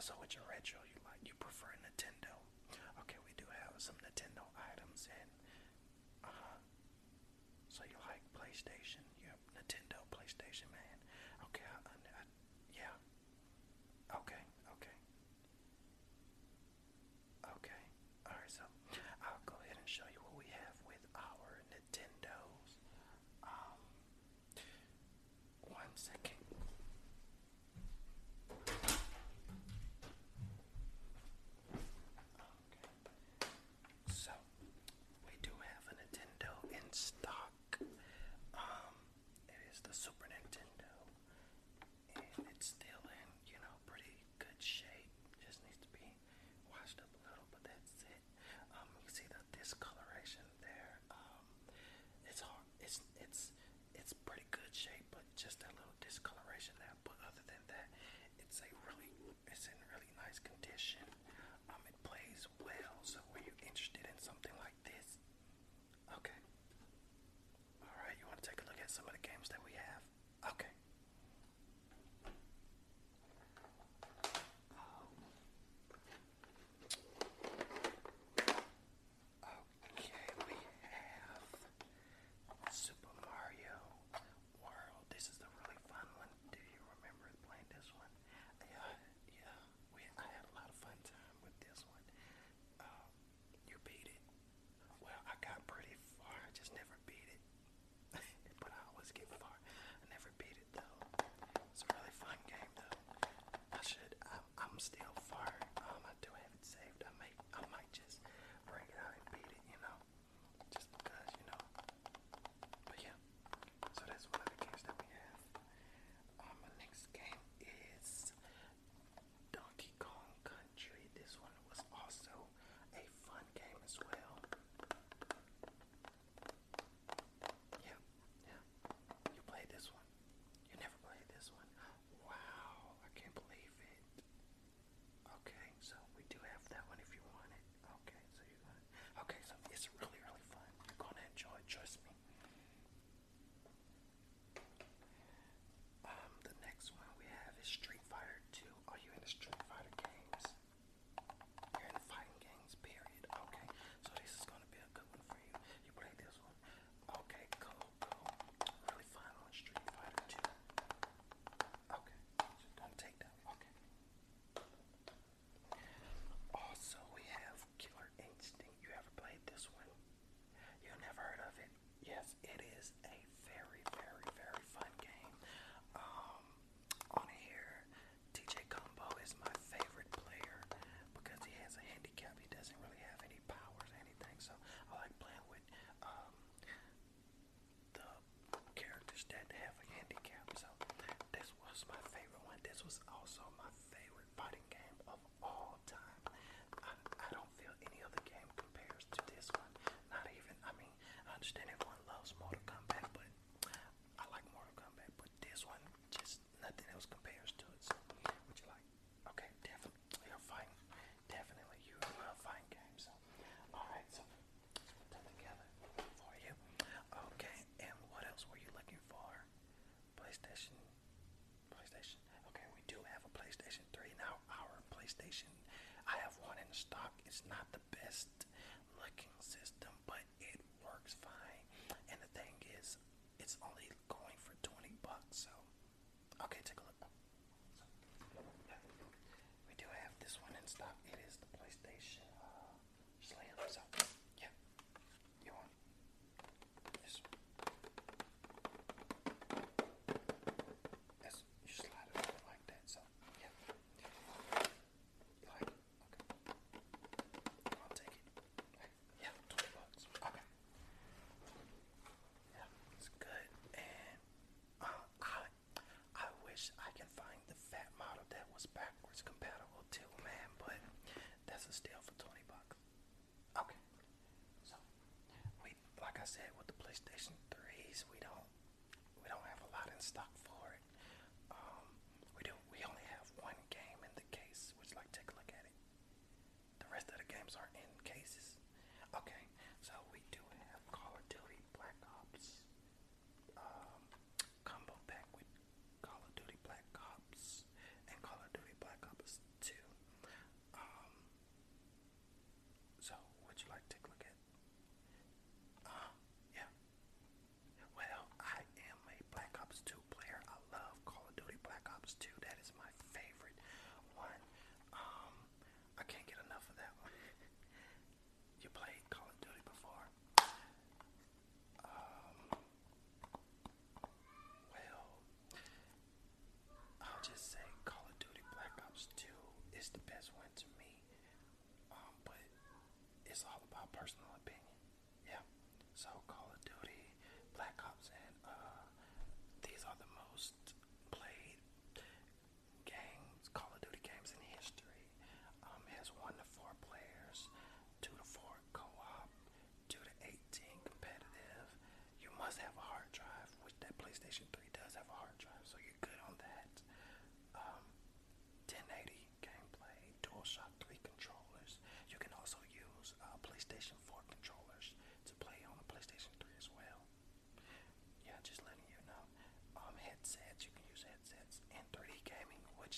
so your retro you like? You prefer Nintendo? Okay, we do have some Nintendo items and uh so you like PlayStation? You're a Nintendo PlayStation man. Okay, I, I, I, yeah. Okay, okay. Okay. Alright, so I'll go ahead and show you what we have with our Nintendos. Um one second. So, we do have a Nintendo in stock. Um, it is the Super Nintendo, and it's still in, you know, pretty good shape. Just needs to be washed up a little, but that's it. Um, you see the discoloration there. Um, it's hard. It's it's it's pretty good shape, but just a little discoloration there. But other than that, it's a really it's in really nice condition. Um, it plays well. So, were you interested in something like this? Okay. All right. You want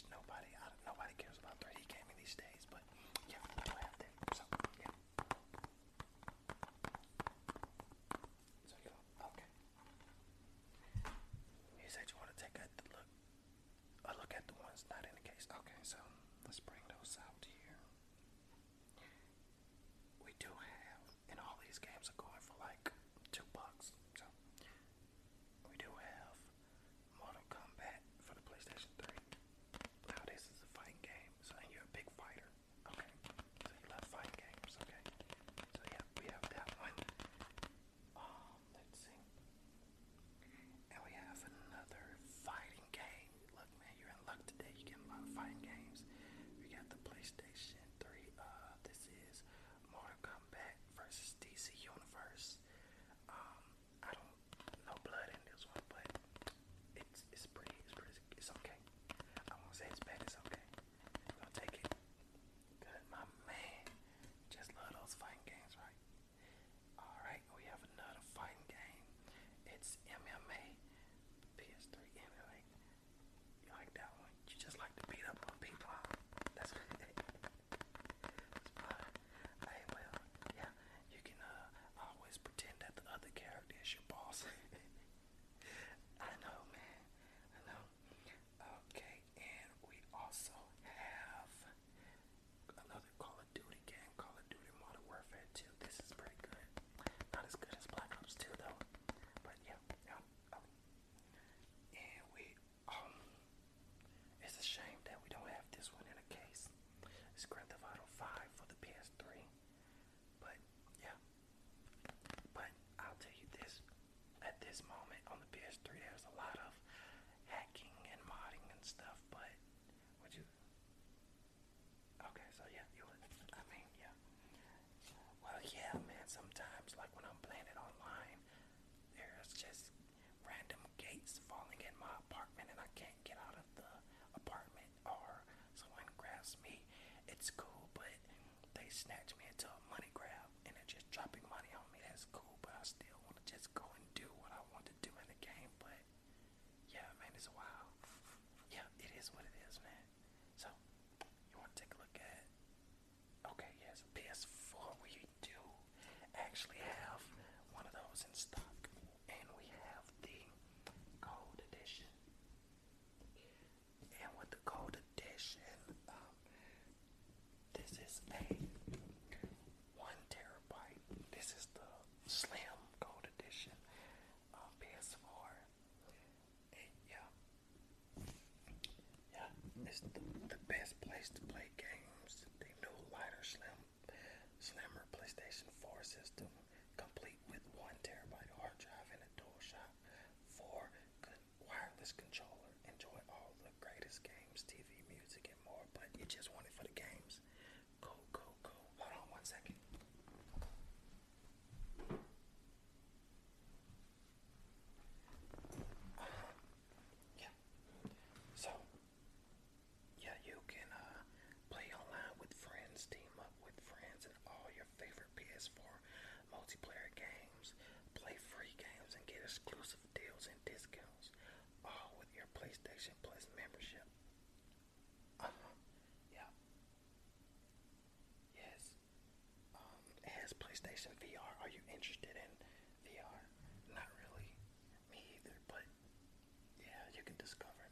which nobody, I don't, nobody cares about 3D gaming these days. But yeah, I do have that. So yeah. So you. Okay. You said you want to take a look, a look at the ones not in the case. Okay, so let's bring snatch me into a money grab and they're just dropping money on me. That's cool, but I still want to just go and do what I want to do in the game. But yeah, man, it's wild. Yeah, it is what it is, man. So you want to take a look at? Okay, yes, PS4. We do actually the, the best place to play games. The new lighter, slim, slimmer PlayStation 4 system, complete with one terabyte hard drive and a DualShock 4 con wireless controller. Enjoy all the greatest games, TV, music, and more. But you just want it for the can discover.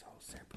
so simple.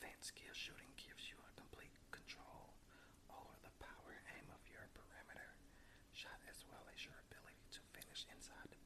Advanced skill shooting gives you a complete control over the power aim of your perimeter. Shot as well as your ability to finish inside the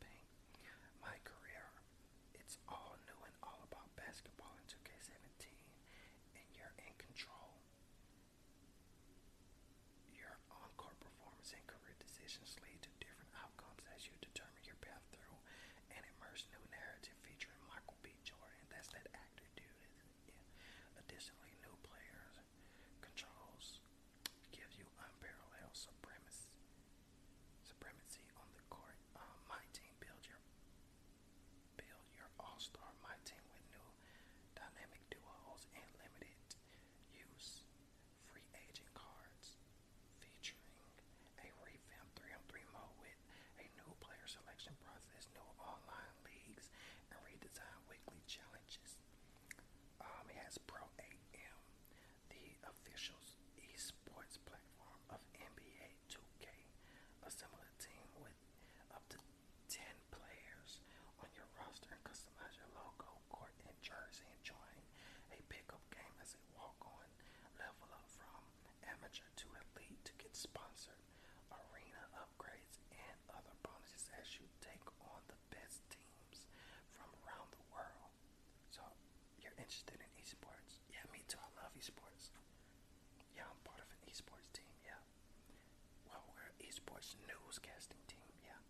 sports newscasting team, yeah.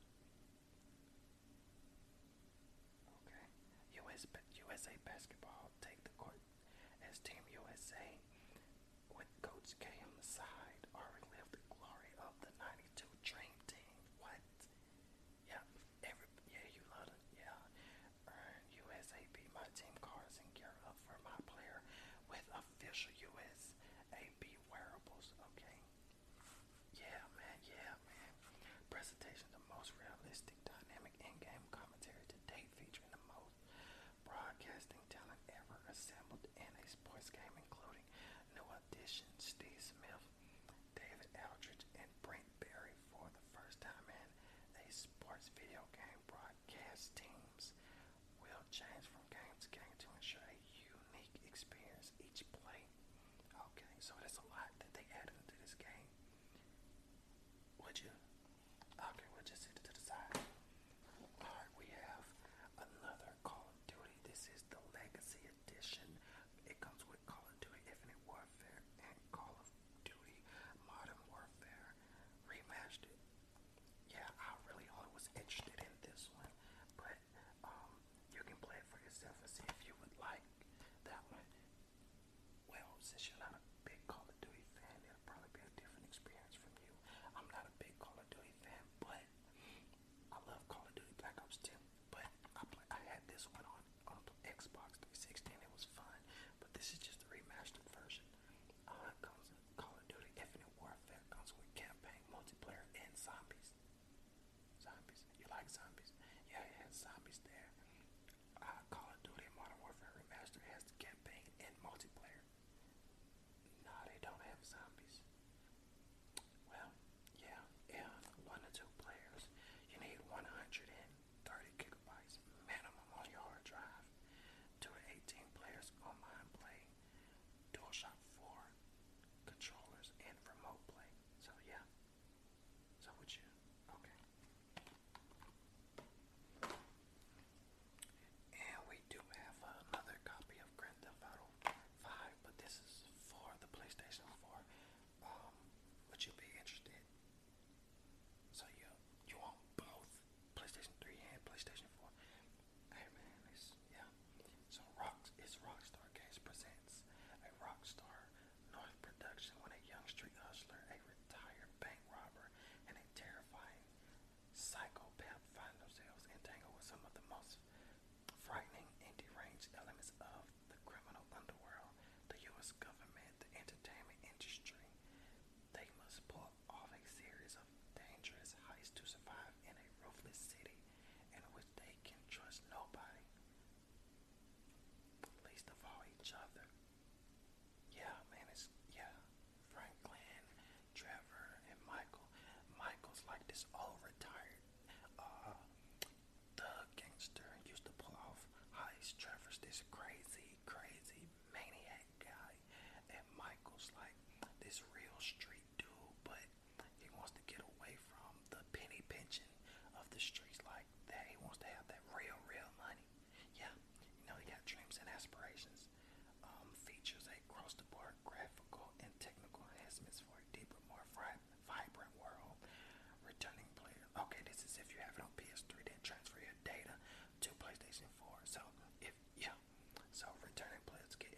Okay. US, USA basketball take the court as Team USA with Coach K questions, Steve. since you're not a big Call of Duty fan, it'll probably be a different experience from you. I'm not a big Call of Duty fan, but I love Call of Duty Black Ops 2. But I, play, I had this one on on Xbox 360 and it was fun. But this is just the remastered version. Uh, comes Call of Duty Infinite Warfare comes with campaign, multiplayer, and zombies. Zombies. You like zombies? Yeah, it has zombies there.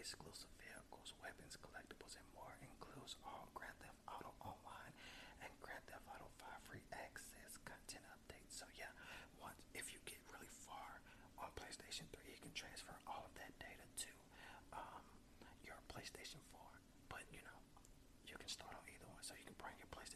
exclusive vehicles, weapons, collectibles, and more. Includes all Grand Theft Auto Online and Grand Theft Auto 5 free access content updates. So yeah, once if you get really far on PlayStation 3, you can transfer all of that data to um, your PlayStation 4. But you know, you can start on either one, so you can bring your PlayStation.